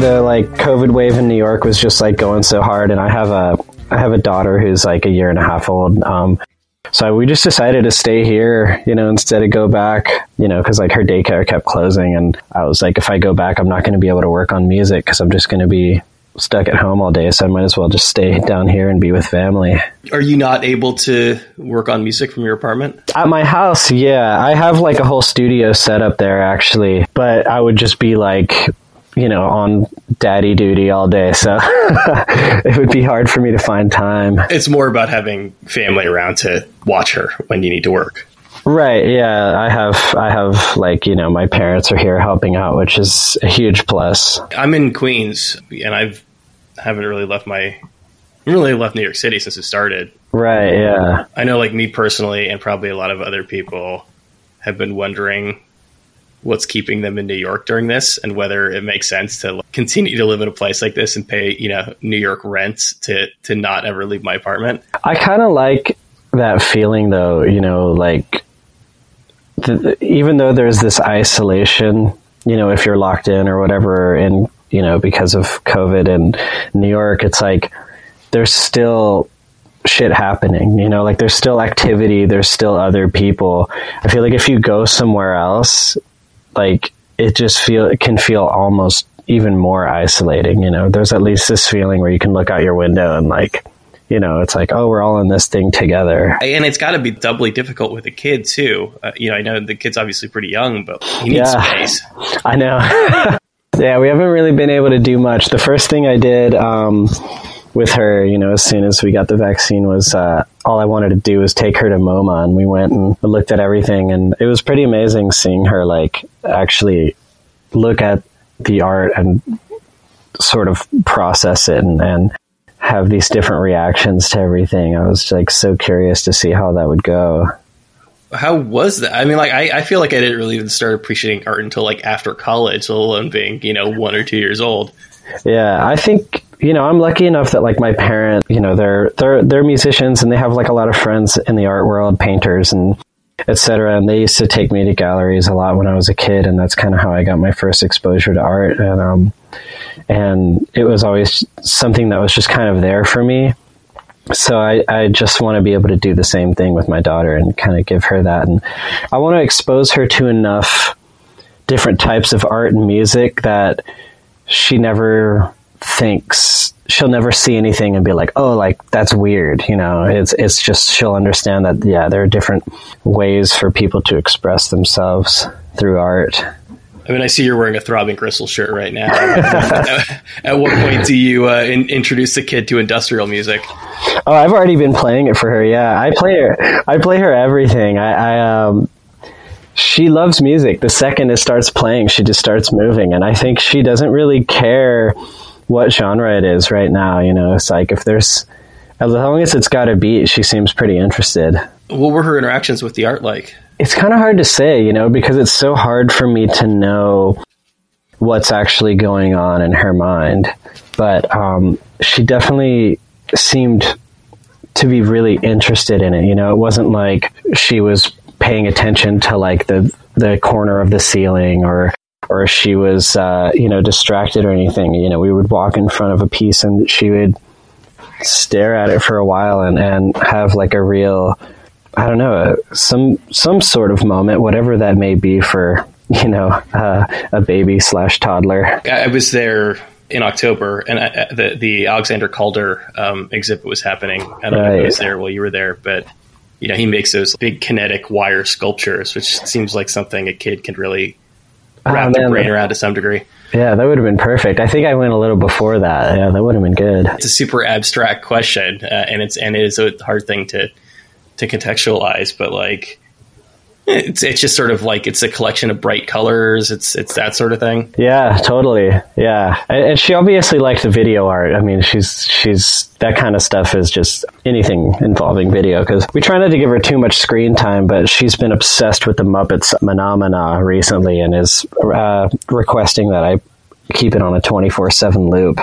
the like COVID wave in New York was just like going so hard, and I have a I have a daughter who's like a year and a half old. Um, so we just decided to stay here, you know, instead of go back, you know, because like her daycare kept closing, and I was like, if I go back, I'm not going to be able to work on music because I'm just going to be stuck at home all day. So I might as well just stay down here and be with family. Are you not able to work on music from your apartment? At my house, yeah, I have like a whole studio set up there actually, but I would just be like you know, on daddy duty all day. So it would be hard for me to find time. It's more about having family around to watch her when you need to work. Right. Yeah. I have, I have like, you know, my parents are here helping out, which is a huge plus. I'm in Queens and I've, haven't really left my, really left New York City since it started. Right. Yeah. I know like me personally and probably a lot of other people have been wondering what's keeping them in New York during this and whether it makes sense to continue to live in a place like this and pay, you know, New York rents to to not ever leave my apartment. I kind of like that feeling though, you know, like the, even though there's this isolation, you know, if you're locked in or whatever and you know, because of COVID and New York, it's like there's still shit happening you know like there's still activity there's still other people i feel like if you go somewhere else like it just feel it can feel almost even more isolating. You know, there's at least this feeling where you can look out your window and like, you know, it's like, oh, we're all in this thing together. And it's got to be doubly difficult with a kid too. Uh, you know, I know the kid's obviously pretty young, but he needs yeah, space. I know. yeah, we haven't really been able to do much. The first thing I did. Um, with her, you know, as soon as we got the vaccine, was uh, all I wanted to do was take her to MoMA, and we went and looked at everything, and it was pretty amazing seeing her like actually look at the art and sort of process it and, and have these different reactions to everything. I was like so curious to see how that would go. How was that? I mean, like, I, I feel like I didn't really even start appreciating art until like after college, let alone being, you know, one or two years old. Yeah, I think you know, I'm lucky enough that like my parents, you know, they're they're they're musicians and they have like a lot of friends in the art world, painters and etc. And they used to take me to galleries a lot when I was a kid, and that's kind of how I got my first exposure to art. And um, and it was always something that was just kind of there for me. So I, I just want to be able to do the same thing with my daughter and kind of give her that. And I want to expose her to enough different types of art and music that she never thinks she'll never see anything and be like, "Oh, like that's weird." You know, it's it's just she'll understand that yeah, there are different ways for people to express themselves through art. I mean, I see you're wearing a throbbing gristle shirt right now. at, what point do you uh, in, introduce the kid to industrial music? Oh, I've already been playing it for her. Yeah, I play her. I play her everything. I, I um, she loves music. The second it starts playing, she just starts moving, and I think she doesn't really care what genre it is right now. You know, it's like if there's as long as it's got a beat, she seems pretty interested. What were her interactions with the art like? It's kind of hard to say, you know, because it's so hard for me to know what's actually going on in her mind. But um, she definitely seemed to be really interested in it. You know, it wasn't like she was paying attention to like the the corner of the ceiling or or if she was uh, you know distracted or anything you know we would walk in front of a piece and she would stare at it for a while and, and have like a real I don't know some some sort of moment whatever that may be for you know uh, a baby slash toddler I was there in October, and I, the the Alexander Calder um, exhibit was happening. I don't right. know if I was there while you were there, but you know, he makes those big kinetic wire sculptures, which seems like something a kid can really wrap oh, their brain around to some degree. Yeah, that would have been perfect. I think I went a little before that. Yeah, that would have been good. It's a super abstract question, uh, and it's and it is a hard thing to to contextualize. But like, it's it's just sort of like it's a collection of bright colors. It's it's that sort of thing. Yeah, totally. Yeah, and, she obviously likes the video art. I mean, she's she's that kind of stuff is just anything involving video because we try not to give her too much screen time, but she's been obsessed with the Muppets Mahna recently and is uh, requesting that I keep it on a 24-7 loop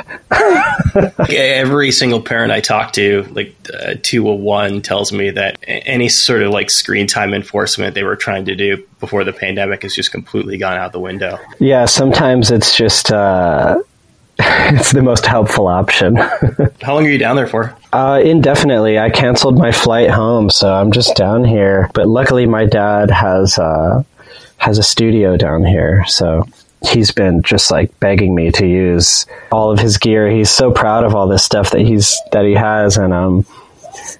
every single parent i talk to like uh, 201 tells me that any sort of like screen time enforcement they were trying to do before the pandemic has just completely gone out the window yeah sometimes it's just uh, it's the most helpful option. How long are you down there for? Uh, indefinitely. I canceled my flight home, so I'm just down here. But luckily, my dad has uh, has a studio down here, so he's been just like begging me to use all of his gear. He's so proud of all this stuff that he's that he has, and um,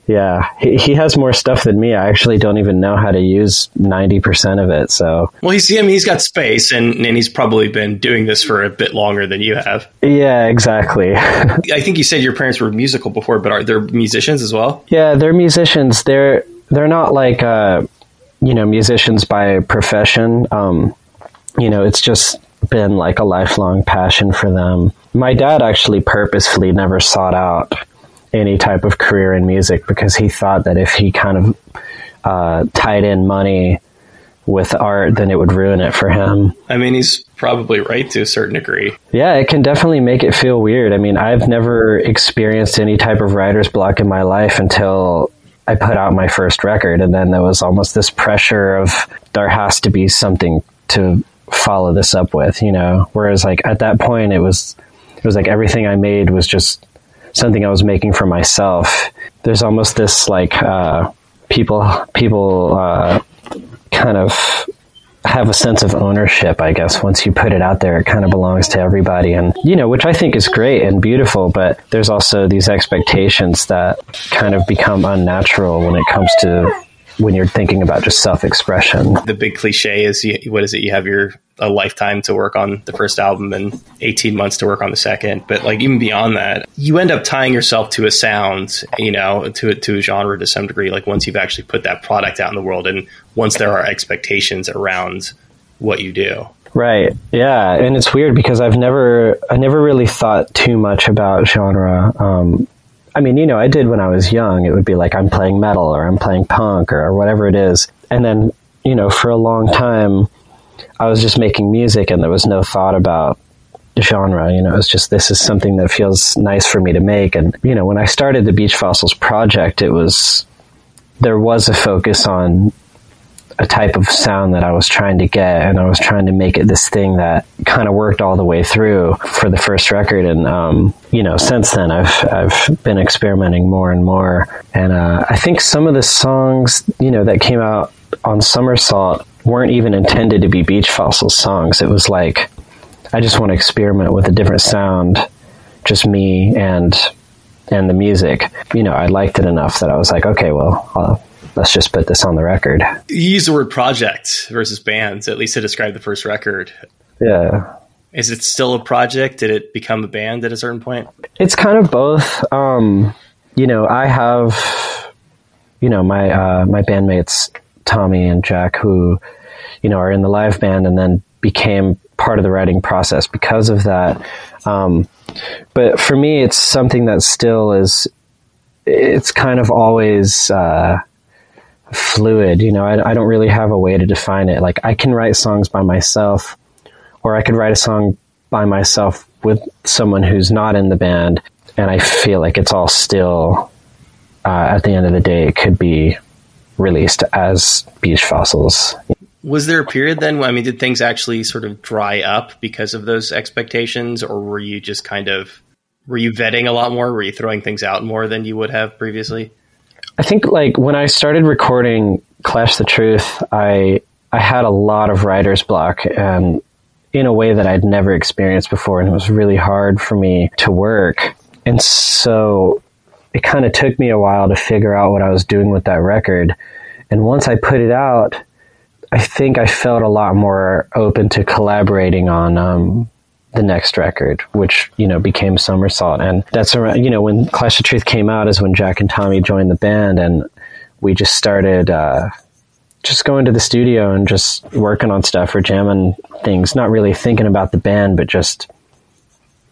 yeah, he, he has more stuff than me. I actually don't even know how to use 90% of it. So, well, he's, I mean, he's got space and, and he's probably been doing this for a bit longer than you have. Yeah, exactly. I think you said your parents were musical before, but are they musicians as well? Yeah, they're musicians. They're, they're not like, uh, you know, musicians by profession. Um, you know, it's just been like a lifelong passion for them. My dad actually purposefully never sought out any type of career in music because he thought that if he kind of uh, tied in money with art, then it would ruin it for him. I mean, he's probably right to a certain degree. Yeah, it can definitely make it feel weird. I mean, I've never experienced any type of writer's block in my life until I put out my first record. And then there was almost this pressure of there has to be something to follow this up with, you know? Whereas, like, at that point, it was. It was like everything I made was just something I was making for myself. There's almost this like uh, people people uh, kind of have a sense of ownership, I guess. Once you put it out there, it kind of belongs to everybody, and you know, which I think is great and beautiful. But there's also these expectations that kind of become unnatural when it comes to when you're thinking about just self expression. The big cliche is you, what is it? You have your a lifetime to work on the first album and 18 months to work on the second. But like even beyond that, you end up tying yourself to a sound, you know, to to a genre to some degree. Like once you've actually put that product out in the world, and once there are expectations around what you do. Right. Yeah, and it's weird because I've never I never really thought too much about genre. Um, I mean, you know, I did when I was young. It would be like I'm playing metal or I'm playing punk or, whatever it is. And then, you know, for a long time, I was just making music and there was no thought about genre. You know, it's just this is something that feels nice for me to make. And, you know, when I started the Beach Fossils project, it was, there was a focus on a type of sound that I was trying to get, and I was trying to make it this thing that kind of worked all the way through for the first record. And um, you know, since then, I've I've been experimenting more and more. And uh, I think some of the songs, you know, that came out on Somersault weren't even intended to be Beach Fossils songs. It was like I just want to experiment with a different sound, just me and and the music. You know, I liked it enough that I was like, okay, well, I'll, let's just put this on the record. You use the word project versus bands, at least to describe the first record. Yeah. Is it still a project? Did it become a band at a certain point? It's kind of both. Um, you know, I have, you know, my uh, my bandmates Tommy and Jack, who, you know, are in the live band and then became part of the writing process because of that. Um, but for me, it's something that still is. It's kind of always. Uh, fluid. You know, I, I don't really have a way to define it. Like I can write songs by myself, or I could write a song by myself with someone who's not in the band, and I feel like it's all still. Uh, at the end of the day, it could be released as beach fossils. Was there a period then? I mean, did things actually sort of dry up because of those expectations, or were you just kind of were you vetting a lot more? Were you throwing things out more than you would have previously? I think like when I started recording Clash the Truth, I I had a lot of writer's block and in a way that I'd never experienced before and it was really hard for me to work. And so it kind of took me a while to figure out what I was doing with that record. And once I put it out, I think I felt a lot more open to collaborating on um, the next record, which you know became Somersault, and that's around you know when Clash of Truth came out is when Jack and Tommy joined the band, and we just started uh, just going to the studio and just working on stuff or jamming things, not really thinking about the band, but just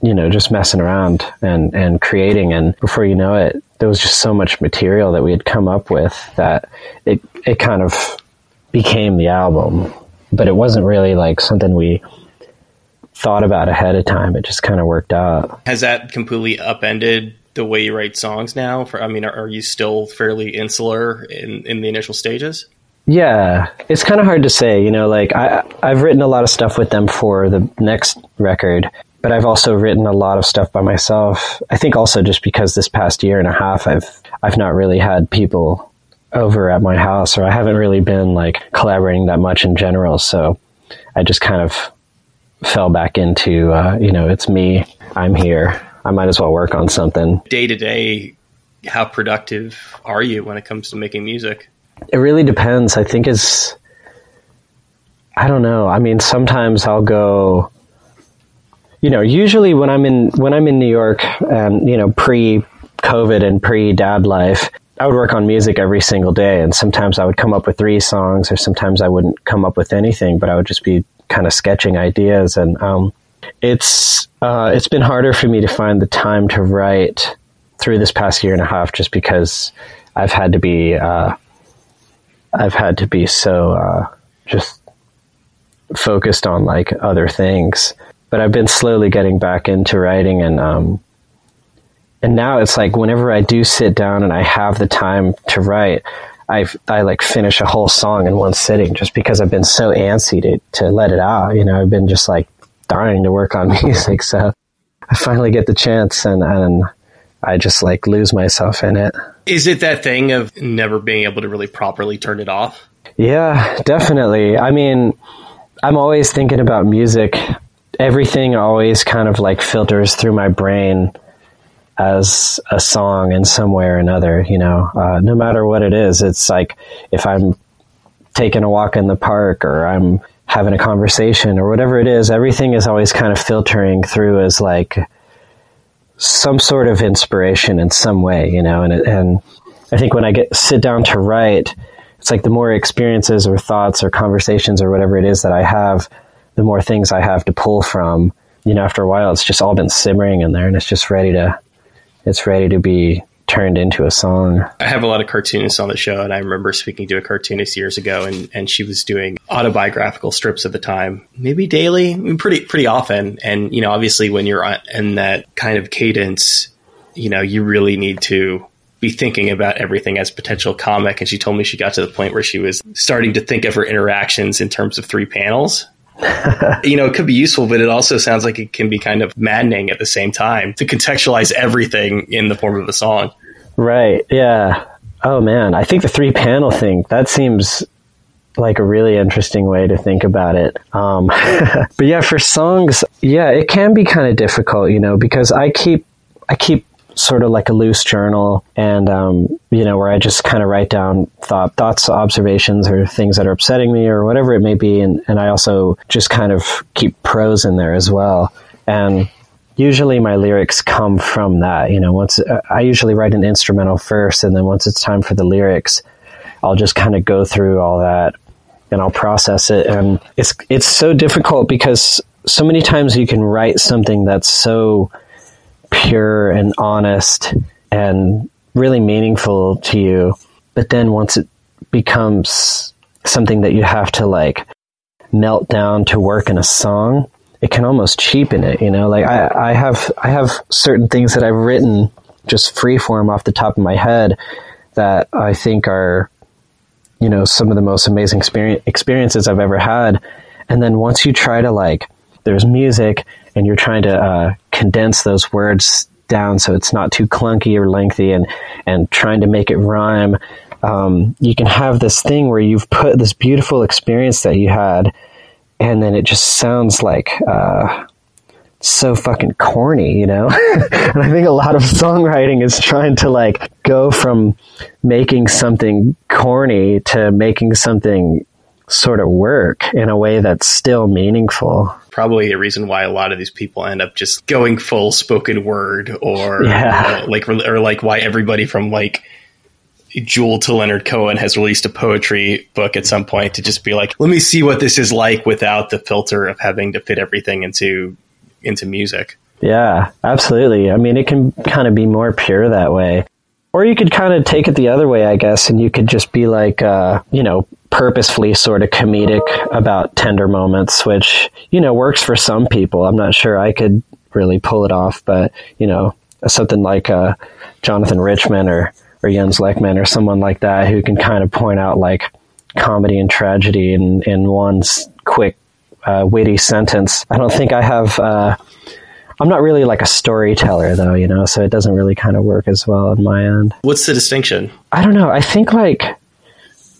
you know just messing around and and creating, and before you know it, there was just so much material that we had come up with that it it kind of became the album, but it wasn't really like something we thought about ahead of time. It just kind of worked out. Has that completely upended the way you write songs now? For I mean, are, are you still fairly insular in in the initial stages? Yeah, it's kind of hard to say. You know, like I I've written a lot of stuff with them for the next record, but I've also written a lot of stuff by myself. I think also just because this past year and a half, I've I've not really had people over at my house, or I haven't really been like collaborating that much in general. So I just kind of fell back into, uh, you know, it's me. I'm here. I might as well work on something. Day to day, how productive are you when it comes to making music? It really depends. I think it's. I don't know. I mean, sometimes I'll go you know, usually when I'm in when I'm in New York and you know pre COVID and pre dad life, I would work on music every single day, and sometimes I would come up with three songs, or sometimes I wouldn't come up with anything, but I would just be kind of sketching ideas, and um, it's uh, it's been harder for me to find the time to write through this past year and a half, just because I've had to be uh, I've had to be so uh, just focused on like other things. But I've been slowly getting back into writing and um, and now it's like whenever I do sit down and I have the time to write, I I like finish a whole song in one sitting just because I've been so antsy to to let it out. You know, I've been just like dying to work on music, so I finally get the chance and and I just like lose myself in it. Is it that thing of never being able to really properly turn it off? Yeah, definitely. I mean, I'm always thinking about music everything always kind of like filters through my brain as a song in some way or another, you know, uh, no matter what it is. It's like if I'm taking a walk in the park or I'm having a conversation or whatever it is, everything is always kind of filtering through as like some sort of inspiration in some way, you know, and, and I think when I get sit down to write, it's like the more experiences or thoughts or conversations or whatever it is that I have, the more things I have to pull from, you know, after a while, it's just all been simmering in there and it's just ready to, it's ready to be turned into a song. I have a lot of cartoonists on the show, and I remember speaking to a cartoonist years ago, and, and she was doing autobiographical strips at the time, maybe daily, I mean, pretty pretty often. And you know, obviously, when you're in that kind of cadence, you know, you really need to be thinking about everything as potential comic. And she told me she got to the point where she was starting to think of her interactions in terms of three panels you know, it could be useful, but it also sounds like it can be kind of maddening at the same time to contextualize everything in the form of a song. Right. Yeah. Oh man, I think the three panel thing that seems like a really interesting way to think about it. Um, but yeah, for songs, yeah, it can be kind of difficult, you know, because I keep I keep sort of like a loose journal and um, you know where i just kind of write down thought, thoughts observations or things that are upsetting me or whatever it may be. And, and i also just kind of keep prose in there as well. And usually my lyrics come from that you know once uh, i usually write an instrumental first and then once it's time for the lyrics i'll just kind of go through all that and i'll process it. And it's it's so difficult because so many times you can write something that's so pure and honest and really meaningful to you. But then once it becomes something that you have to like melt down to work in a song, it can almost cheapen it, you know? Like I, I have I have certain things that I've written just freeform off the top of my head that I think are you know some of the most amazing experience, experiences I've ever had. And then once you try to like there's music and you're trying to uh, condense those words down so it's not too clunky or lengthy and and trying to make it rhyme um, you can have this thing where you've put this beautiful experience that you had and then it just sounds like uh, so fucking corny you know? And i think a lot of songwriting is trying to like go from making something corny to making something sort of work in a way that's still meaningful probably a reason why a lot of these people end up just going full spoken word or yeah. uh, like or like why everybody from like Jewel to Leonard Cohen has released a poetry book at some point to just be like, let me see what this is like without the filter of having to fit everything into into music. Yeah, absolutely. I mean, it can kind of be more pure that way. Or you could kind of take it the other way, I guess, and you could just be like, uh, you know, purposefully sort of comedic about tender moments, which, you know, works for some people. I'm not sure I could really pull it off, but, you know, something like uh, Jonathan Richman or, or Jens Lekman or someone like that who can kind of point out like comedy and tragedy in, in one quick, uh, witty sentence. I don't think I have uh, I'm not really like a storyteller though, you know, so it doesn't really kind of work as well on my end. What's the distinction? I don't know. I think like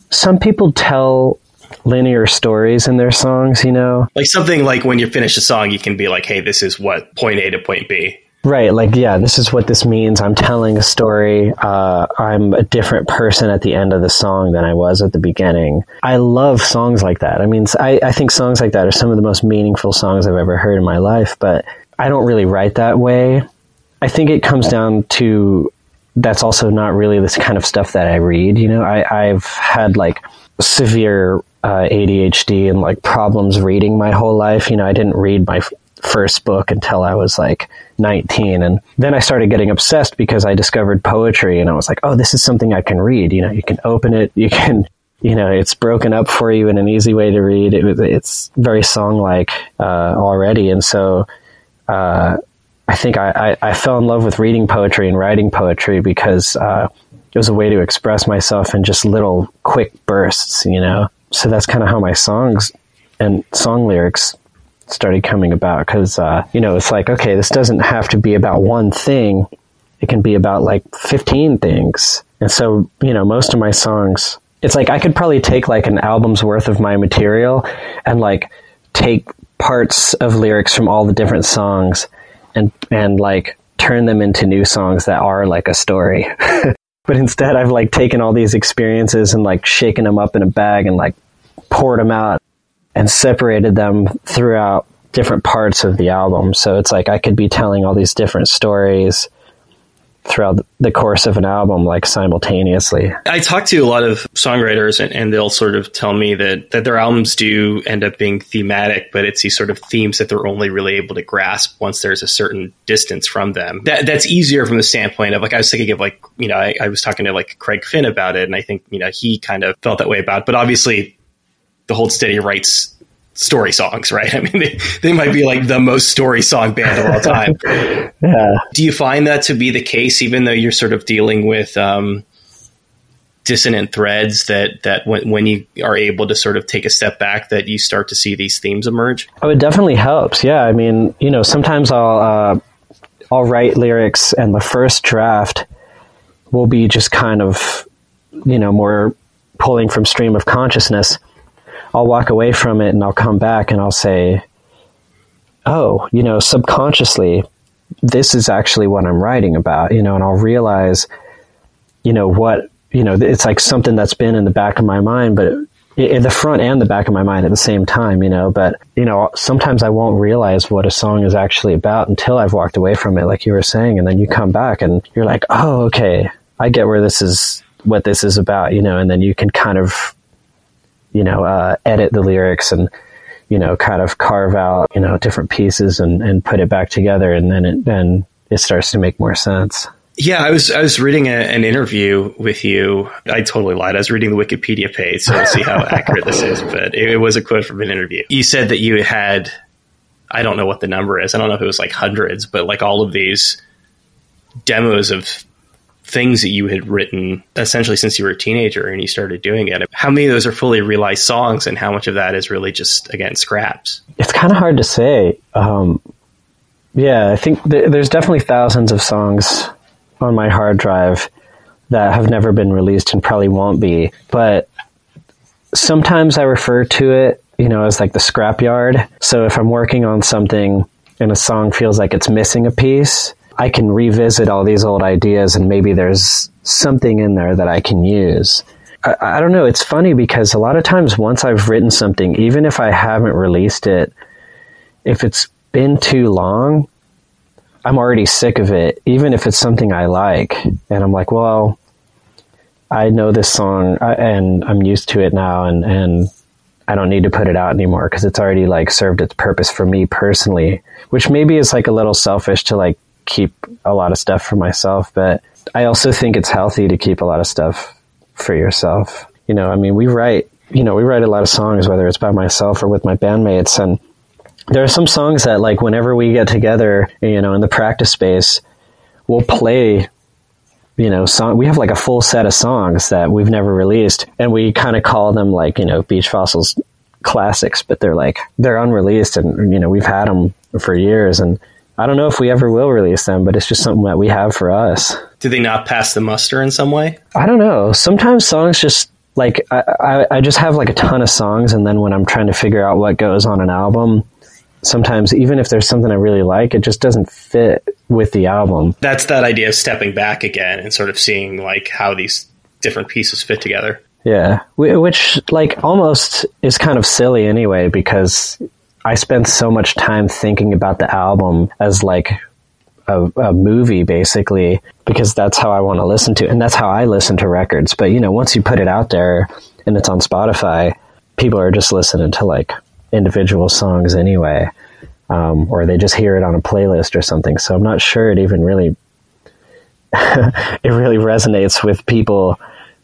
some people tell linear stories in their songs, you know? Like something like when you finish a song, you can be like, hey, this is what point A to point B. Right, like yeah, this is what this means. I'm telling a story. Uh, I'm a different person at the end of the song than I was at the beginning. I love songs like that. I mean, I, I think songs like that are some of the most meaningful songs I've ever heard in my life. But I don't really write that way. I think it comes down to that's also not really this kind of stuff that I read. You know, I, I've had like severe uh, ADHD and like problems reading my whole life. You know, I didn't read my f- first book until I was like 19. And then I started getting obsessed because I discovered poetry and I was like, oh, this is something I can read. You know, you can open it, you can, you know, it's broken up for you in an easy way to read. It, it's very song like uh, already. And so, uh, I think I, I, I, fell in love with reading poetry and writing poetry because uh, it was a way to express myself in just little quick bursts, you know. So that's kind of how my songs and song lyrics started coming about because uh, you know it's like okay, this doesn't have to be about one thing; it can be about like fifteen things. And so you know, most of my songs, it's like I could probably take like an album's worth of my material and like take parts of lyrics from all the different songs and and like turn them into new songs that are like a story. but instead I've like taken all these experiences and like shaken them up in a bag and like poured them out and separated them throughout different parts of the album. So it's like I could be telling all these different stories throughout the course of an album like simultaneously. I talk to a lot of songwriters and, and, they'll sort of tell me that that their albums do end up being thematic but it's these sort of themes that they're only really able to grasp once there's a certain distance from them. That, that's easier from the standpoint of like i was thinking of like you know I, I was talking to like craig finn about it and i think you know he kind of felt that way about it. But obviously the hold steady writes story songs, right? I mean, they, they might be like the most story song band of all time. yeah. Do you find that to be the case, even though you're sort of dealing with um, dissonant threads that, that when, when you are able to sort of take a step back, that you start to see these themes emerge? Oh, it definitely helps. Yeah. I mean, you know, sometimes I'll, uh, I'll write lyrics and the first draft will be just kind of, you know, more pulling from stream of consciousness I'll walk away from it and I'll come back and I'll say, oh, you know, subconsciously, this is actually what I'm writing about, you know, and I'll realize, you know, what, you know, it's like something that's been in the back of my mind, but in the front and the back of my mind at the same time, you know, but, you know, sometimes I won't realize what a song is actually about until I've walked away from it, like you were saying. And then you come back and you're like, oh, okay, I get where this is, what this is about, you know, and then you can kind of you know, uh, edit the lyrics and, you know, kind of carve out, you know, different pieces and, and put it back together. And then it, then it starts to make more sense. Yeah, I was I was reading a, an interview with you. I totally lied. I was reading the Wikipedia page, so see how accurate this is. But it, it, was a quote from an interview. You said that you had, I don't know what the number is. I don't know if it was like hundreds, but like all of these demos of things that you had written essentially since you were a teenager and you started doing it. How many of those are fully realized songs and how much of that is really just, again, scraps? It's kind of hard to say. Um, yeah, I think th- there's definitely thousands of songs on my hard drive that have never been released and probably won't be. But sometimes I refer to it, you know, as like the scrapyard. So if I'm working on something and a song feels like it's missing a piece, I can revisit all these old ideas and maybe there's something in there that I can use. I, I, don't know. It's funny because a lot of times once I've written something, even if I haven't released it, if it's been too long, I'm already sick of it, even if it's something I like. And I'm like, well, I know this song and I'm used to it now and, and I don't need to put it out anymore because it's already like served its purpose for me personally, which maybe is like a little selfish to like keep a lot of stuff for myself, but I also think it's healthy to keep a lot of stuff for yourself. You know, I mean, we write, you know, we write a lot of songs, whether it's by myself or with my bandmates. And there are some songs that, like, whenever we get together, you know, in the practice space, we'll play, you know, song. We have like a full set of songs that we've never released, and we kind of call them like, you know, Beach Fossils classics, but they're like, they're unreleased and, you know, we've had them for years. And, I don't know if we ever will release them, but it's just something that we have for us. Do they not pass the muster in some way? I don't know. Sometimes songs just like I, I, I just have like a ton of songs, and then when I'm trying to figure out what goes on an album, sometimes even if there's something I really like, it just doesn't fit with the album. That's that idea of stepping back again and sort of seeing like how these different pieces fit together. Yeah, which like almost is kind of silly anyway because I spend so much time thinking about the album as like a, a, movie basically because that's how I want to listen to and that's how I listen to records. But you know, once you put it out there and it's on Spotify, people are just listening to like individual songs anyway. Um, or they just hear it on a playlist or something. So I'm not sure it even really it really resonates with people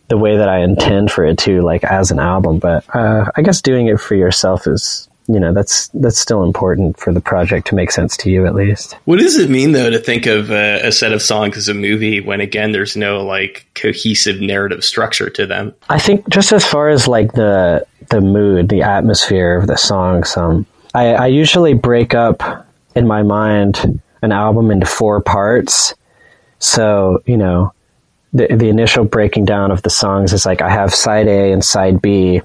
the way that I intend for it to, like as an album. But uh, I guess doing it for yourself is, you know, that's that's still important for the project to make sense to you at least. What does it mean though to think of a, a set of songs as a movie when again there's no like cohesive narrative structure to them? I think just as far as like the the mood, the atmosphere of the songs, um, I, I usually break up in my mind an album into four parts. So you know the the initial breaking down of the songs is like I have side A and side B,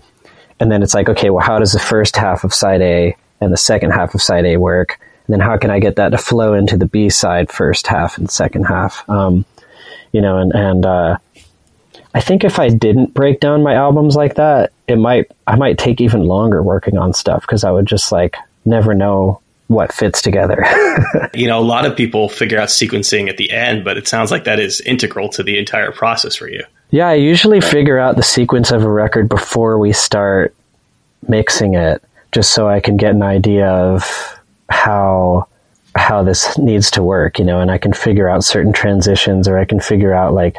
and then it's like okay, well, how does the first half of side A and the second half of side A work? And then how can I get that to flow into the B side first half and second half? Um, you know, and and uh, I think if I didn't break down my albums like that, it might I might take even longer working on stuff because I would just like never know what fits together. you know, a lot of people figure out sequencing at the end, but it sounds like that is integral to the entire process for you. Yeah, I usually figure out the sequence of a record before we start mixing it, just so I can get an idea of how how this needs to work, you know, and I can figure out certain transitions or I can figure out like,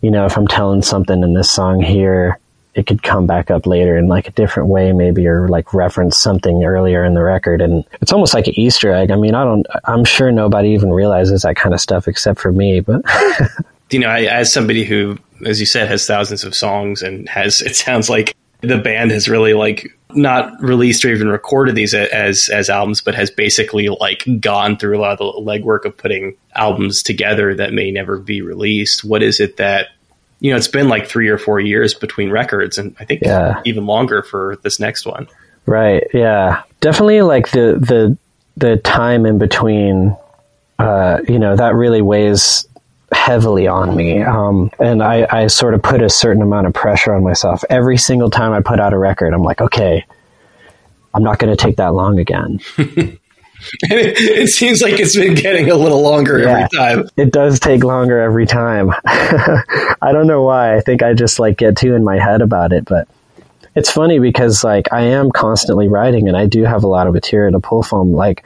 you know, if I'm telling something in this song here, it could come back up later in like a different way maybe or like reference something earlier in the record. And it's almost like an easter egg. I mean i don't i'm sure nobody even realizes that kind of stuff except for me but you know I, as somebody who as you said has thousands of songs and has it sounds like the band has really like not released or even recorded these as as albums, but has basically like gone through a lot of the legwork of putting albums together that may never be released. What is it that you know, it's been like three or four years between records, and I think yeah. even longer for this next one. Right. Yeah. Definitely. Like the the the time in between. Uh, you know that really weighs heavily on me, um, and I, I sort of put a certain amount of pressure on myself every single time I put out a record. I'm like, okay, I'm not going to take that long again. it, it, seems like it's been getting a little longer yeah, every time. It does take longer every time. I don't know why. I think I just like get too in my head about it, but it's funny because like I am constantly writing and I do have a lot of material to pull from. Like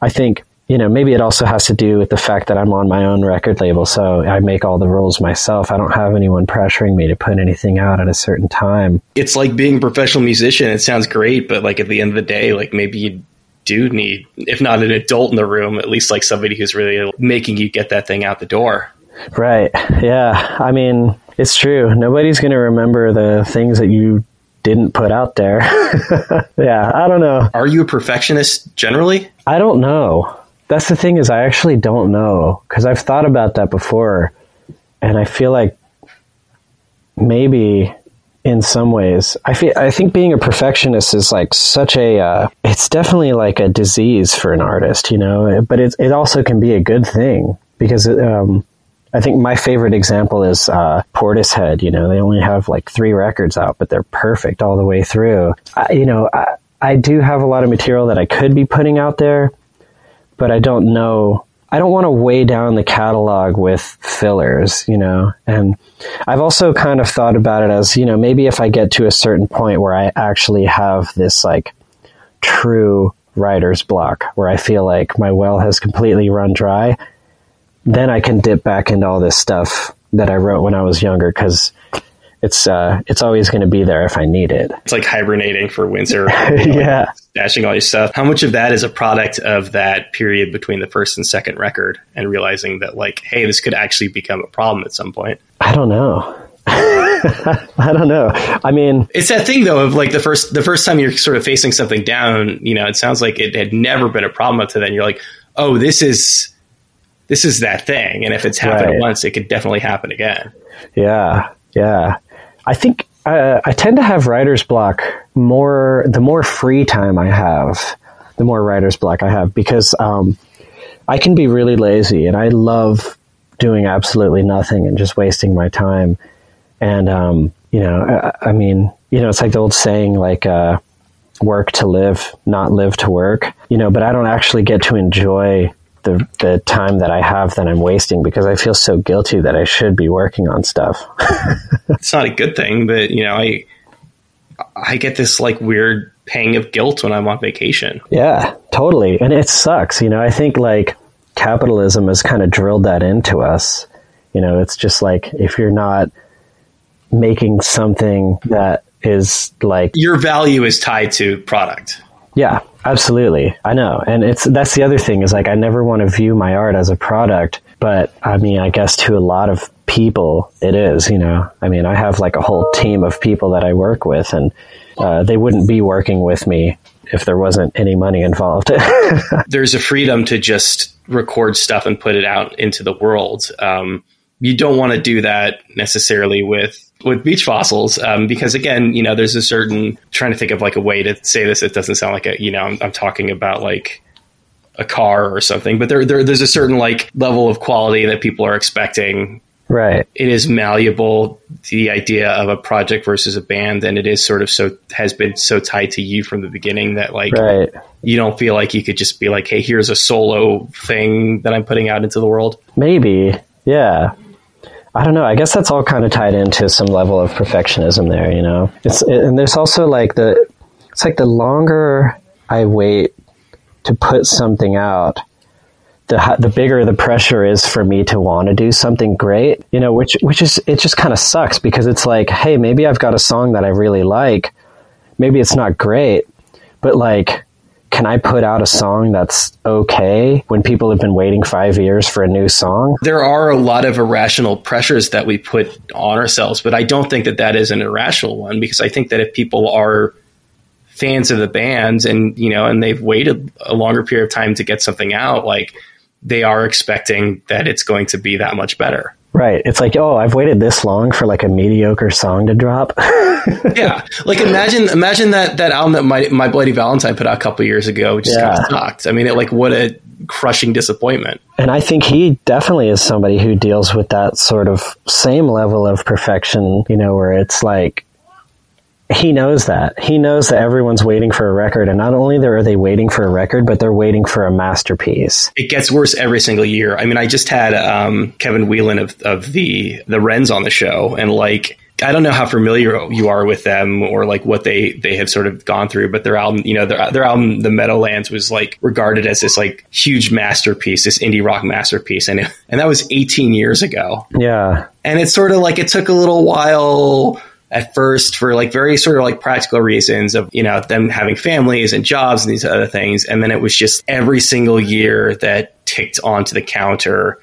I think you know, maybe it also has to do with the fact that I'm on my own record label, so I make all the rules myself. I don't have anyone pressuring me to put anything out at a certain time. It's like being a professional musician. It sounds great, but like at the end of the day, like maybe you do need, if not an adult in the room, at least like somebody who's really making you get that thing out the door. Right. Yeah. I mean, it's true. Nobody's going to remember the things that you didn't put out there. yeah. I don't know. Are you a perfectionist generally? I don't know. That's the thing is I actually don't know because I've thought about that before and I feel like maybe in some ways. I feel I think being a perfectionist is like such a uh, it's definitely like a disease for an artist, you know. But it it also can be a good thing because um, I think my favorite example is uh, Portishead. You know, they only have like three records out, but they're perfect all the way through. I, you know, I, I do have a lot of material that I could be putting out there, but I don't know I don't want to weigh down the catalog with fillers, you know. And I've also kind of thought about it as, you know, maybe if I get to a certain point where I actually have this like true writer's block where I feel like my well has completely run dry, then I can dip back into all this stuff that I wrote when I was younger because it's uh, it's always going to be there if I need it. It's like hibernating for winter. You know, yeah, stashing all your stuff. How much of that is a product of that period between the first and second record, and realizing that like, hey, this could actually become a problem at some point? I don't know. I don't know. I mean, it's that thing though of like the first the first time you're sort of facing something down. You know, it sounds like it had never been a problem up to then. You're like, oh, this is this is that thing, and if it's happened right. once, it could definitely happen again. Yeah, yeah. I think uh, I tend to have writer's block more. The more free time I have, the more writer's block I have because um, I can be really lazy, and I love doing absolutely nothing and just wasting my time. And um, you know, I, I, mean, you know, it's like the old saying, like. Uh, work to live, not live to work, you know, but I don't actually get to enjoy the the time that I have that I'm wasting because I feel so guilty that I should be working on stuff. it's not a good thing, but you know, I I get this like weird pang of guilt when I'm on vacation. Yeah, totally. And it sucks, you know. I think like capitalism has kind of drilled that into us. You know, it's just like if you're not making something that is like your value is tied to product. Yeah, absolutely. I know. And it's that's the other thing is like I never want to view my art as a product, but I mean, I guess to a lot of people it is, you know. I mean, I have like a whole team of people that I work with and uh, they wouldn't be working with me if there wasn't any money involved. There's a freedom to just record stuff and put it out into the world. Um, you don't want to do that necessarily with with beach fossils um, because again you know there's a certain trying to think of like a way to say this it doesn't sound like a you know i'm, I'm talking about like a car or something but there, there there's a certain like level of quality that people are expecting right it is malleable the idea of a project versus a band and it is sort of so has been so tied to you from the beginning that like right. you don't feel like you could just be like hey here's a solo thing that i'm putting out into the world maybe yeah I don't know. I guess that's all kind of tied into some level of perfectionism there, you know. It's and there's also like the it's like the longer I wait to put something out, the the bigger the pressure is for me to want to do something great, you know, which which is it just kind of sucks because it's like, hey, maybe I've got a song that I really like. Maybe it's not great, but like can I put out a song that's okay when people have been waiting five years for a new song? There are a lot of irrational pressures that we put on ourselves, but I don't think that that is an irrational one because I think that if people are fans of the bands and you know and they've waited a longer period of time to get something out, like they are expecting that it's going to be that much better. Right. It's like, oh, I've waited this long for like a mediocre song to drop. yeah. Like imagine imagine that that album that my my Bloody Valentine put out a couple years ago, which yeah. kind of sucked. I mean, it, like what a crushing disappointment. And I think he definitely is somebody who deals with that sort of same level of perfection, you know, where it's like he knows that. He knows that everyone's waiting for a record, and not only are they waiting for a record, but they're waiting for a masterpiece. It gets worse every single year. I mean, I just had um, Kevin Whelan of, of the the Wrens on the show, and like I don't know how familiar you are with them or like what they they have sort of gone through, but their album, you know, their their album, The Meadowlands, was like regarded as this like huge masterpiece, this indie rock masterpiece, and it, and that was 18 years ago. Yeah, and it's sort of like it took a little while at first for like very sort of like practical reasons of, you know, them having families and jobs and these other things. And then it was just every single year that ticked onto the counter,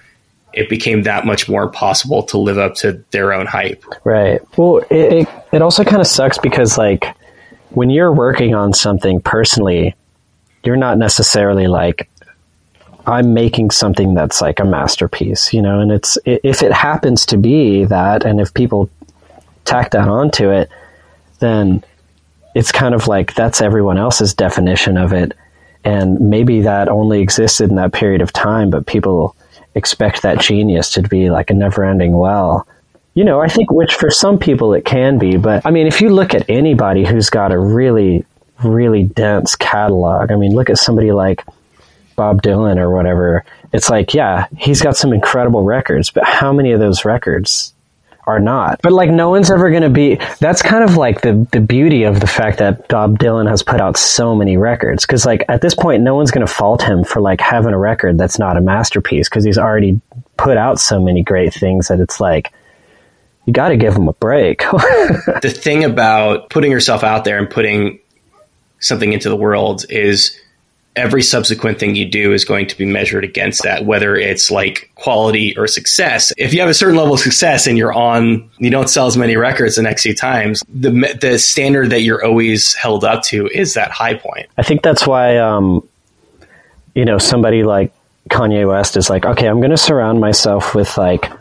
it became that much more impossible to live up to their own hype. Right. Well, it, it, it also kind of sucks because like when you're working on something personally, you're not necessarily like, I'm making something that's like a masterpiece, you know, and it's if it happens to be that, and if people tack that onto it, then it's kind of like that's everyone else's definition of it. And maybe that only existed in that period of time, but people expect that genius to be like a never ending well. You know, I think which for some people it can be, but I mean, if you look at anybody who's got a really, really dense catalog, I mean, look at somebody like Bob Dylan or whatever. It's like, yeah, he's got some incredible records, but how many of those records are not. But like no one's ever going to be that's kind of like the the beauty of the fact that Bob Dylan has put out so many records cuz like at this point no one's going to fault him for like having a record that's not a masterpiece cuz he's already put out so many great things that it's like you got to give him a break. the thing about putting yourself out there and putting something into the world is every subsequent thing you do is going to be measured against that, whether it's like quality or success. If you have a certain level of success and you're on, you don't sell as many records the next few times, the, the standard that you're always held up to is that high point. I think that's why, um, you know, somebody like Kanye West is like, okay, I'm going to surround myself with like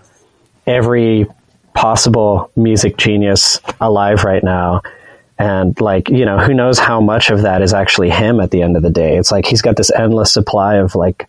every possible music genius alive right now. And like, you know, who knows how much of that is actually him at the end of the day. It's like he's got this endless supply of like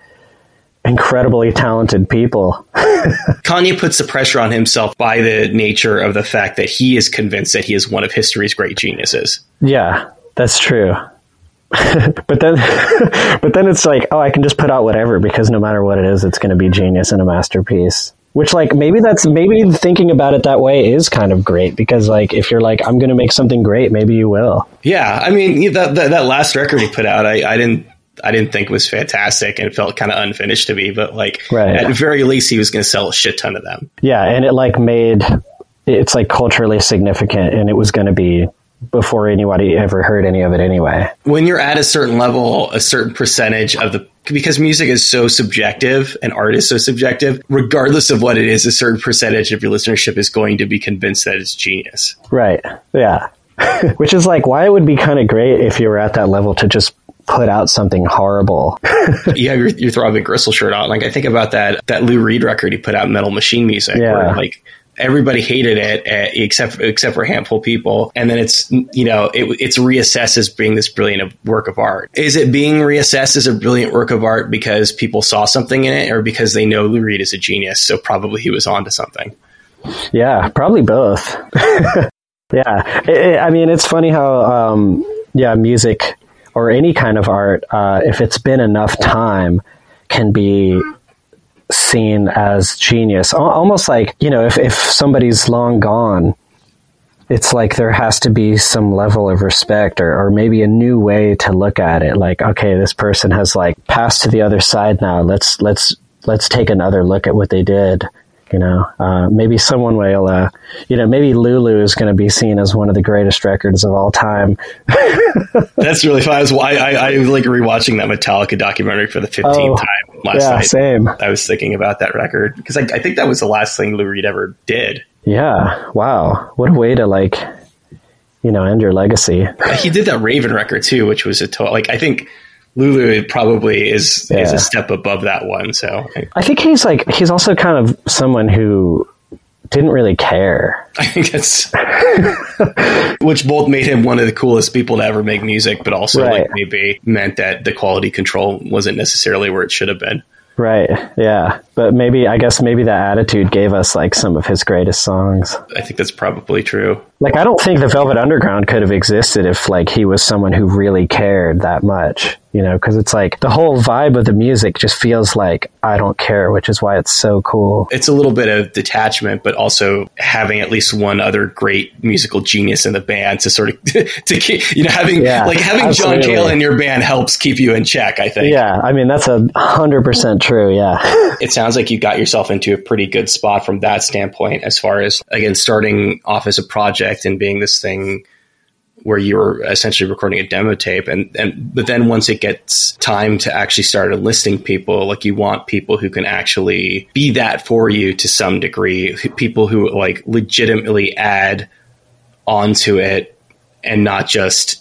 incredibly talented people. Kanye puts the pressure on himself by the nature of the fact that he is convinced that he is one of history's great geniuses. Yeah, that's true. but then but then it's like, oh, I can just put out whatever because no matter what it is, it's going to be genius and a masterpiece. Which like maybe that's maybe thinking about it that way is kind of great because like if you're like I'm going to make something great, maybe you will. Yeah, I mean that that, that last record he put out, I, I didn't I didn't think was fantastic and it felt kind of unfinished to me, but like right. at the very least he was going to sell a shit ton of them. Yeah, and it like made it's like culturally significant and it was going to be before anybody ever heard any of it anyway. When you're at a certain level, a certain percentage of the because music is so subjective and art is so subjective, regardless of what it is, a certain percentage of your listenership is going to be convinced that it's genius. Right. Yeah. Which is like why it would be kind of great if you were at that level to just put out something horrible. you have your, your Throbbing Gristle shirt on. Like I think about that that Lou Reed record he put out, Metal Machine Music. Yeah. Where, like everybody hated it uh, except except for a handful of people. And then it's you know it, it's reassessed as being this brilliant work of art. Is it being reassessed as a brilliant work of art because people saw something in it or because they know lou reed is a genius so probably he was onto something? Yeah probably both. Yeah it, it, i mean it's funny how um, yeah music or any kind of art uh, if it's been enough time can be seen as genius. Almost like, you know, if, if somebody's long gone, it's like there has to be some level of respect or, or maybe a new way to look at it. Like, okay, this person has like passed to the other side now. Let's, let's, let's take another look at what they did. You know, uh, maybe someone will, uh, you know, maybe Lulu is going to be seen as one of the greatest records of all time. That's really fun. I, was, I, I, I like rewatching that Metallica documentary for the 15th oh, time last yeah, night. Same. I was thinking about that record because I, I think that was the last thing Lou Reed ever did. Yeah. Wow. What a way to like, you know, end your legacy. He did that Raven record too, which was a total, like, I think Lulu probably is yeah. is a step above that one. So I think he's like he's also kind of someone who didn't really care. I think that's which both made him one of the coolest people to ever make music, but also right. like maybe meant that the quality control wasn't necessarily where it should have been. Right. Yeah. But maybe I guess maybe that attitude gave us like some of his greatest songs. I think that's probably true. Like I don't think the Velvet Underground could have existed if like he was someone who really cared that much you know, because it's like the whole vibe of the music just feels like I don't care, which is why it's so cool. It's a little bit of detachment, but also having at least one other great musical genius in the band to sort of to keep, you know, having yeah, like having absolutely. John Cale in your band helps keep you in check. I think. Yeah, I mean that's a hundred percent true. Yeah, it sounds like you got yourself into a pretty good spot from that standpoint, as far as again starting off as a project and being this thing where you're essentially recording a demo tape and, and but then once it gets time to actually start enlisting people like you want people who can actually be that for you to some degree people who like legitimately add onto it and not just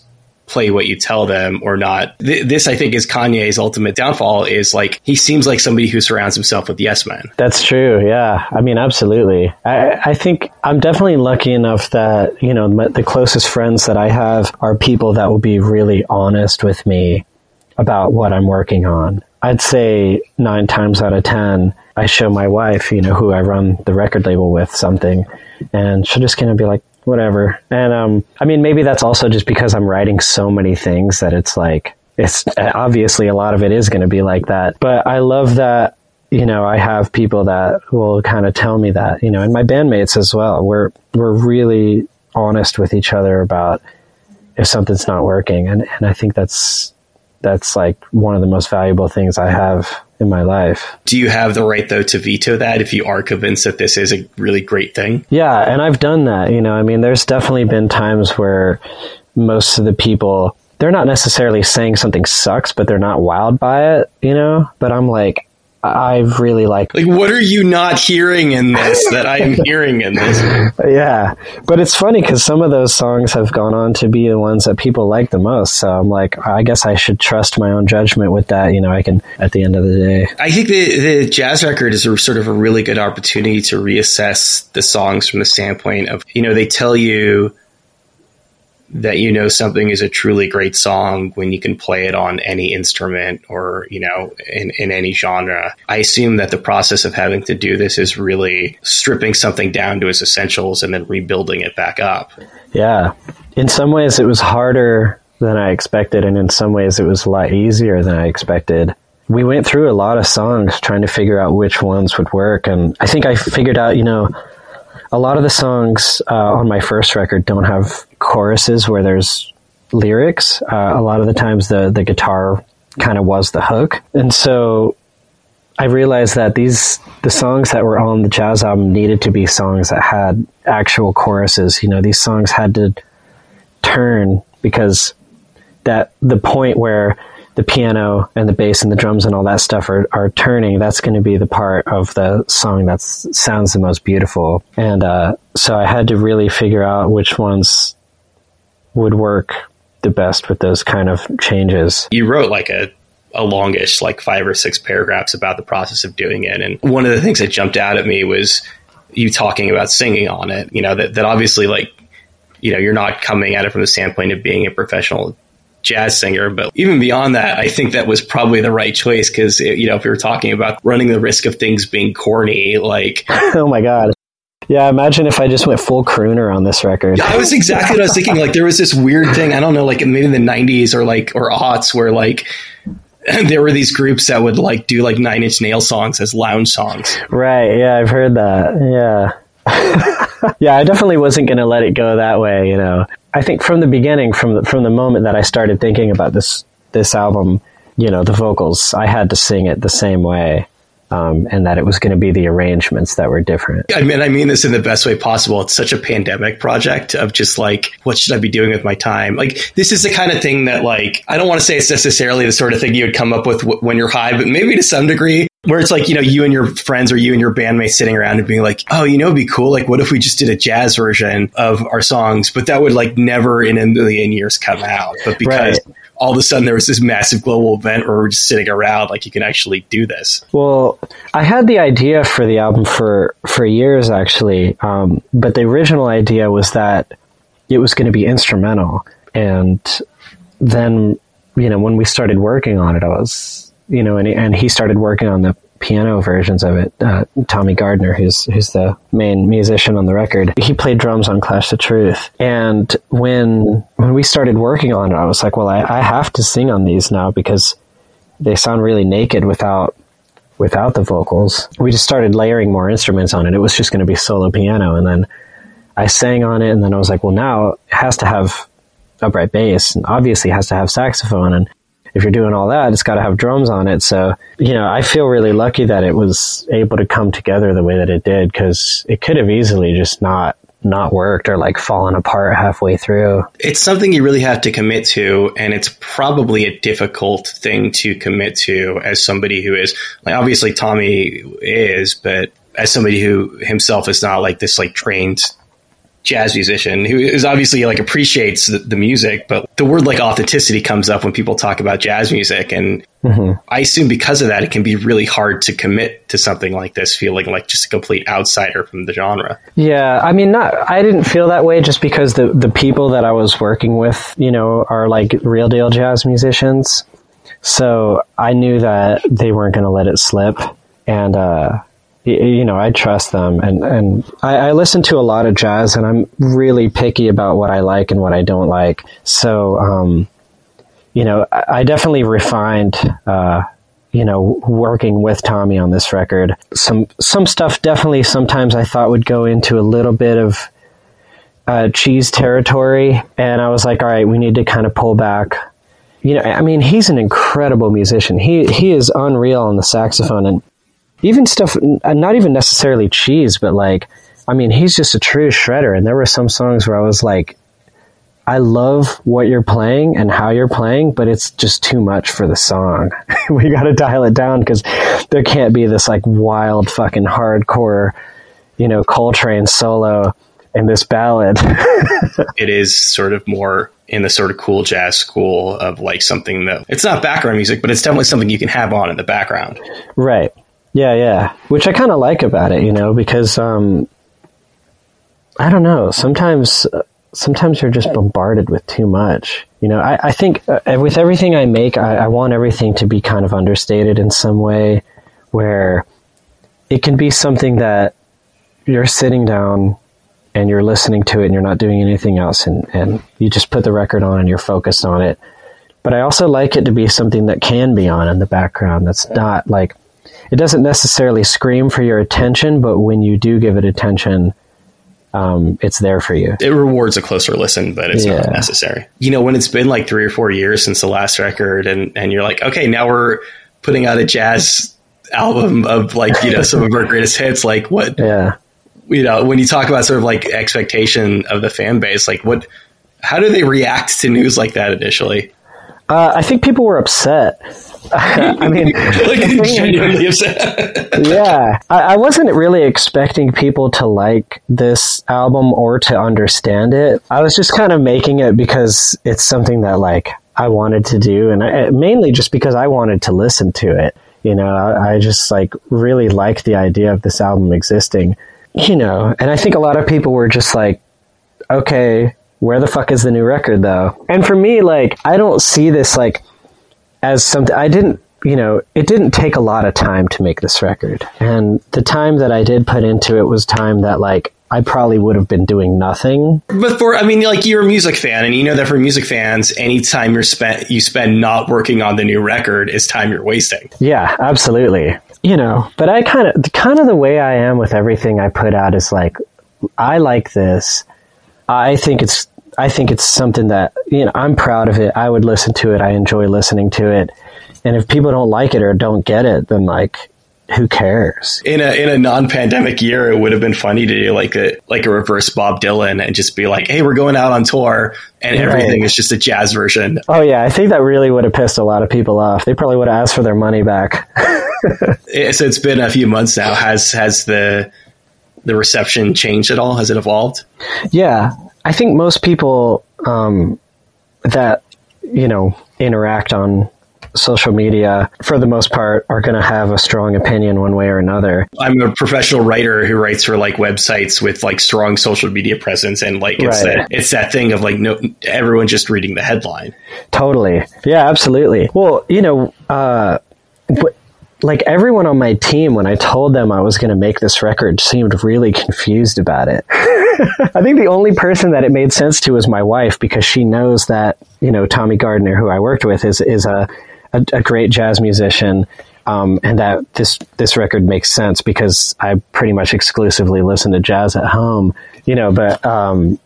play what you tell them or not. Th- this, I think, is Kanye's ultimate downfall. Is like he seems like somebody who surrounds himself with yes men. That's true. Yeah, I mean, absolutely. I, I think I'm definitely lucky enough that you know my, the closest friends that I have are people that will be really honest with me about what I'm working on. I'd say nine times out of ten, I show my wife, you know, who I run the record label with, something, and she'll just kind of be like, whatever. And um, I mean, maybe that's also just because I'm writing so many things that it's like it's obviously a lot of it is going to be like that. But I love that you know I have people that will kind of tell me that you know, and my bandmates as well. We're we're really honest with each other about if something's not working, and and I think that's that's like one of the most valuable things I have in my life. Do you have the right though to veto that if you are convinced that this is a really great thing? Yeah, and I've done that, you know. I mean, there's definitely been times where most of the people they're not necessarily saying something sucks, but they're not wild by it, you know? But I'm like I've really liked. Like, what are you not hearing in this that I am hearing in this? Yeah, but it's funny because some of those songs have gone on to be the ones that people like the most. So I'm like, I guess I should trust my own judgment with that. You know, I can at the end of the day. I think the the jazz record is a, sort of a really good opportunity to reassess the songs from the standpoint of you know they tell you that you know something is a truly great song when you can play it on any instrument or you know in, in any genre. I assume that the process of having to do this is really stripping something down to its essentials and then rebuilding it back up. Yeah. In some ways it was harder than i expected and in some ways it was a lot easier than i expected. We went through a lot of songs trying to figure out which ones would work and i think i figured out you know a lot of the songs uh, on my first record don't have choruses where there's lyrics. Uh, a lot of the times the the guitar kind of was the hook, and so I realized that these the songs that were on the jazz album needed to be songs that had actual choruses. You know, these songs had to turn because that the point where the piano and the bass and the drums and all that stuff are, are turning, that's going to be the part of the song that sounds the most beautiful. And uh, so I had to really figure out which ones would work the best with those kind of changes. You wrote like a a longish, like five or six paragraphs about the process of doing it. And one of the things that jumped out at me was you talking about singing on it. You know, that, that obviously like, you know, you're not coming at it from the standpoint of being a professional jazz singer. But even beyond that, I think that was probably the right choice because, you know, if we were talking about running the risk of things being corny, like. oh my God. Yeah, imagine if I just went full crooner on this record. I was exactly what I was thinking. Like there was this weird thing, I don't know, like maybe in the nineties or like or aughts where like there were these groups that would like do like nine inch nail songs as lounge songs. Right, yeah, I've heard that. Yeah. yeah, I definitely wasn't gonna let it go that way, you know. I think from the beginning, from the, from the moment that I started thinking about this this album, you know, the vocals, I had to sing it the same way. Um, and that it was going to be the arrangements that were different. I mean, I mean this in the best way possible. It's such a pandemic project of just like, what should I be doing with my time? Like, this is the kind of thing that, like, I don't want to say it's necessarily the sort of thing you would come up with w- when you're high, but maybe to some degree, where it's like, you know, you and your friends or you and your bandmates sitting around and being like, oh, you know, it'd be cool. Like, what if we just did a jazz version of our songs? But that would like never in a million years come out. But because right all of a sudden there was this massive global event where we're just sitting around like you can actually do this well i had the idea for the album for for years actually um, but the original idea was that it was going to be instrumental and then you know when we started working on it i was you know and, and he started working on the piano versions of it. Uh, Tommy Gardner, who's who's the main musician on the record, he played drums on Clash the Truth. And when when we started working on it, I was like, well, I, I have to sing on these now because they sound really naked without without the vocals. We just started layering more instruments on it. It was just going to be solo piano, and then I sang on it, and then I was like, well, now it has to have upright bass, and obviously has to have saxophone, and if you're doing all that, it's got to have drums on it. So, you know, I feel really lucky that it was able to come together the way that it did because it could have easily just not not worked or like fallen apart halfway through. It's something you really have to commit to, and it's probably a difficult thing to commit to as somebody who is like obviously Tommy is, but as somebody who himself is not like this like trained jazz musician who is obviously like appreciates the, the, music, but the word like authenticity comes up when people talk about jazz music. And mm-hmm. I assume because of that, it can be really hard to commit to something like this, feeling like just a complete outsider from the genre. Yeah. I mean, not, I didn't feel that way just because the, the people that I was working with, you know, are like real deal jazz musicians. So I knew that they weren't going to let it slip. And, uh, you know, I trust them, and and I, I, listen to a lot of jazz, and I'm really picky about what I like and what I don't like. So, um, you know, I, I definitely refined, uh, you know, working with Tommy on this record. Some some stuff definitely sometimes I thought would go into a little bit of uh, cheese territory, and I was like, all right, we need to kind of pull back. You know, I mean, he's an incredible musician. He he is unreal on the saxophone, and even stuff, uh, not even necessarily cheese, but like, I mean, he's just a true shredder. And there were some songs where I was like, I love what you're playing and how you're playing, but it's just too much for the song. we got to dial it down because there can't be this like wild fucking hardcore, you know, Coltrane solo in this ballad. it is sort of more in the sort of cool jazz school of like something that it's not background music, but it's definitely something you can have on in the background. Right. Yeah, yeah. Which I kind of like about it, you know, because um, I don't know. Sometimes, sometimes you're just bombarded with too much. You know, I, I think uh, with everything I make, I, I want everything to be kind of understated in some way, where it can be something that you're sitting down and you're listening to it and you're not doing anything else and, and you just put the record on and you're focused on it. But I also like it to be something that can be on in the background that's not like it doesn't necessarily scream for your attention, but when you do give it attention, um, it's there for you. It rewards a closer listen, but it's yeah. not necessary. You know, when it's been like three or four years since the last record, and and you're like, okay, now we're putting out a jazz album of like you know some of our greatest hits. Like what? Yeah. You know, when you talk about sort of like expectation of the fan base, like what? How do they react to news like that initially? Uh, I think people were upset. I mean, like genuinely upset. yeah, I, I, wasn't really expecting people to like this album or to understand it. I was just kind of making it because it's something that like I wanted to do, and I, mainly just because I wanted to listen to it. You know, I, I just like really like the idea of this album existing. You know, and I think a lot of people were just like, okay, where the fuck is the new record though? And for me, like, I don't see this like as something I didn't you know, it didn't take a lot of time to make this record. And the time that I did put into it was time that like I probably would have been doing nothing. But for I mean like you're a music fan and you know that for music fans, any time you're spent you spend not working on the new record is time you're wasting. Yeah, absolutely. You know, but I kind of kind of the way I am with everything I put out is like I like this. I think it's I think it's something that you know I'm proud of it. I would listen to it. I enjoy listening to it. And if people don't like it or don't get it, then like who cares? In a in a non-pandemic year, it would have been funny to do like a like a reverse Bob Dylan and just be like, "Hey, we're going out on tour, and right. everything is just a jazz version." Oh yeah, I think that really would have pissed a lot of people off. They probably would have asked for their money back. so it's been a few months now. Has has the the reception changed at all? Has it evolved? Yeah, I think most people um, that you know interact on social media for the most part are going to have a strong opinion one way or another i'm a professional writer who writes for like websites with like strong social media presence and like it's right. that it's that thing of like no everyone just reading the headline totally yeah absolutely well you know uh like everyone on my team when i told them i was going to make this record seemed really confused about it I think the only person that it made sense to was my wife because she knows that you know Tommy Gardner, who I worked with, is is a a, a great jazz musician, um, and that this this record makes sense because I pretty much exclusively listen to jazz at home. You know, but um,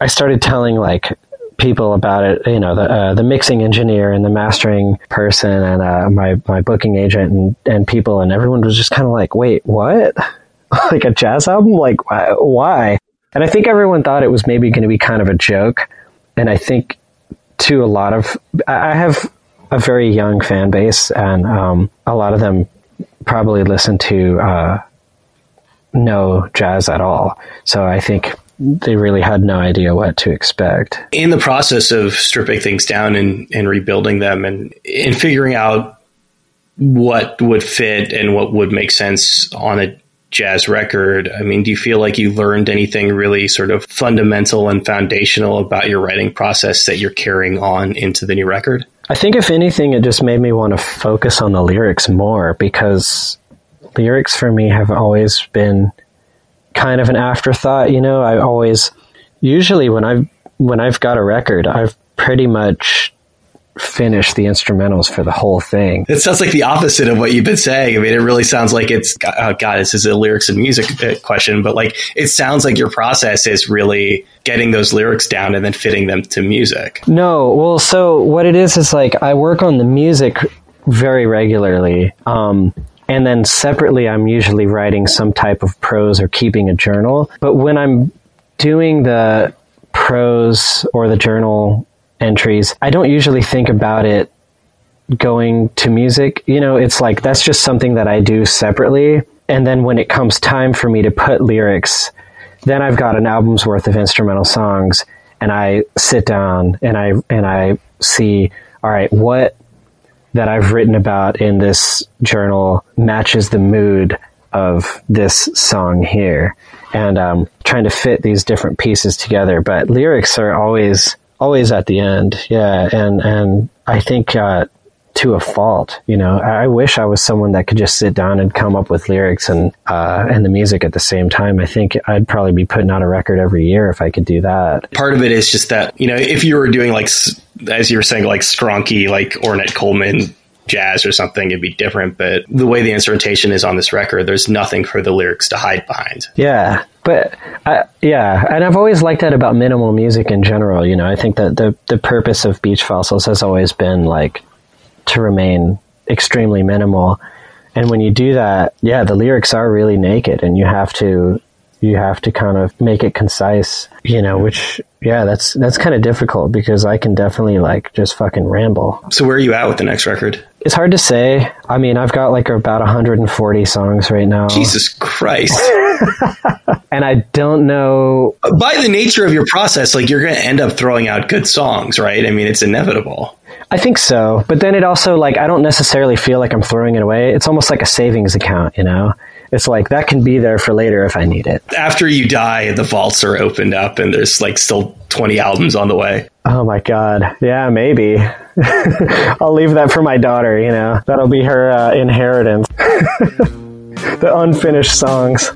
I started telling like people about it. You know, the uh, the mixing engineer and the mastering person and uh, my my booking agent and and people and everyone was just kind of like, wait, what? like a jazz album? Like why? And I think everyone thought it was maybe going to be kind of a joke. And I think to a lot of, I have a very young fan base, and um, a lot of them probably listen to uh, no jazz at all. So I think they really had no idea what to expect. In the process of stripping things down and, and rebuilding them and in figuring out what would fit and what would make sense on a jazz record. I mean, do you feel like you learned anything really sort of fundamental and foundational about your writing process that you're carrying on into the new record? I think, if anything, it just made me want to focus on the lyrics more because lyrics for me have always been kind of an afterthought. You know, I always, usually when I've, when I've got a record, I've pretty much finish the instrumentals for the whole thing. It sounds like the opposite of what you've been saying. I mean, it really sounds like it's, oh God, this is a lyrics and music uh, question, but like, it sounds like your process is really getting those lyrics down and then fitting them to music. No, well, so what it is is like, I work on the music very regularly. Um, and then separately, I'm usually writing some type of prose or keeping a journal. But when I'm doing the prose or the journal entries, I don't usually think about it going to music. You know, it's like that's just something that I do separately. And then when it comes time for me to put lyrics, then I've got an album's worth of instrumental songs and I sit down and I and I see, all right, what that I've written about in this journal matches the mood of this song here, and um, trying to fit these different pieces together. But lyrics are always always at the end, yeah, and and I think uh, to a fault. You know, I wish I was someone that could just sit down and come up with lyrics and uh, and the music at the same time. I think I'd probably be putting out a record every year if I could do that. Part of it is just that you know, if you were doing like as you were saying, like skronky, like Ornette Coleman jazz or something, it'd be different. But the way the instrumentation is on this record, there's nothing for the lyrics to hide behind. Yeah, but uh, yeah, and I've always liked that about minimal music in general. You know, I think that the the purpose of Beach Fossils has always been like to remain extremely minimal. And when you do that, yeah, the lyrics are really naked and you have to you have to kind of make it concise, you know, which yeah, that's that's kind of difficult because I can definitely like just fucking ramble. So where are you at with the next record? It's hard to say. I mean, I've got like about 140 songs right now. Jesus Christ. and I don't know by the nature of your process like you're going to end up throwing out good songs, right? I mean, it's inevitable. I think so. But then it also like I don't necessarily feel like I'm throwing it away. It's almost like a savings account, you know? It's like that can be there for later if I need it. After you die, the vaults are opened up and there's like still 20 albums on the way. Oh my god. Yeah, maybe. I'll leave that for my daughter, you know. That'll be her uh, inheritance. the unfinished songs.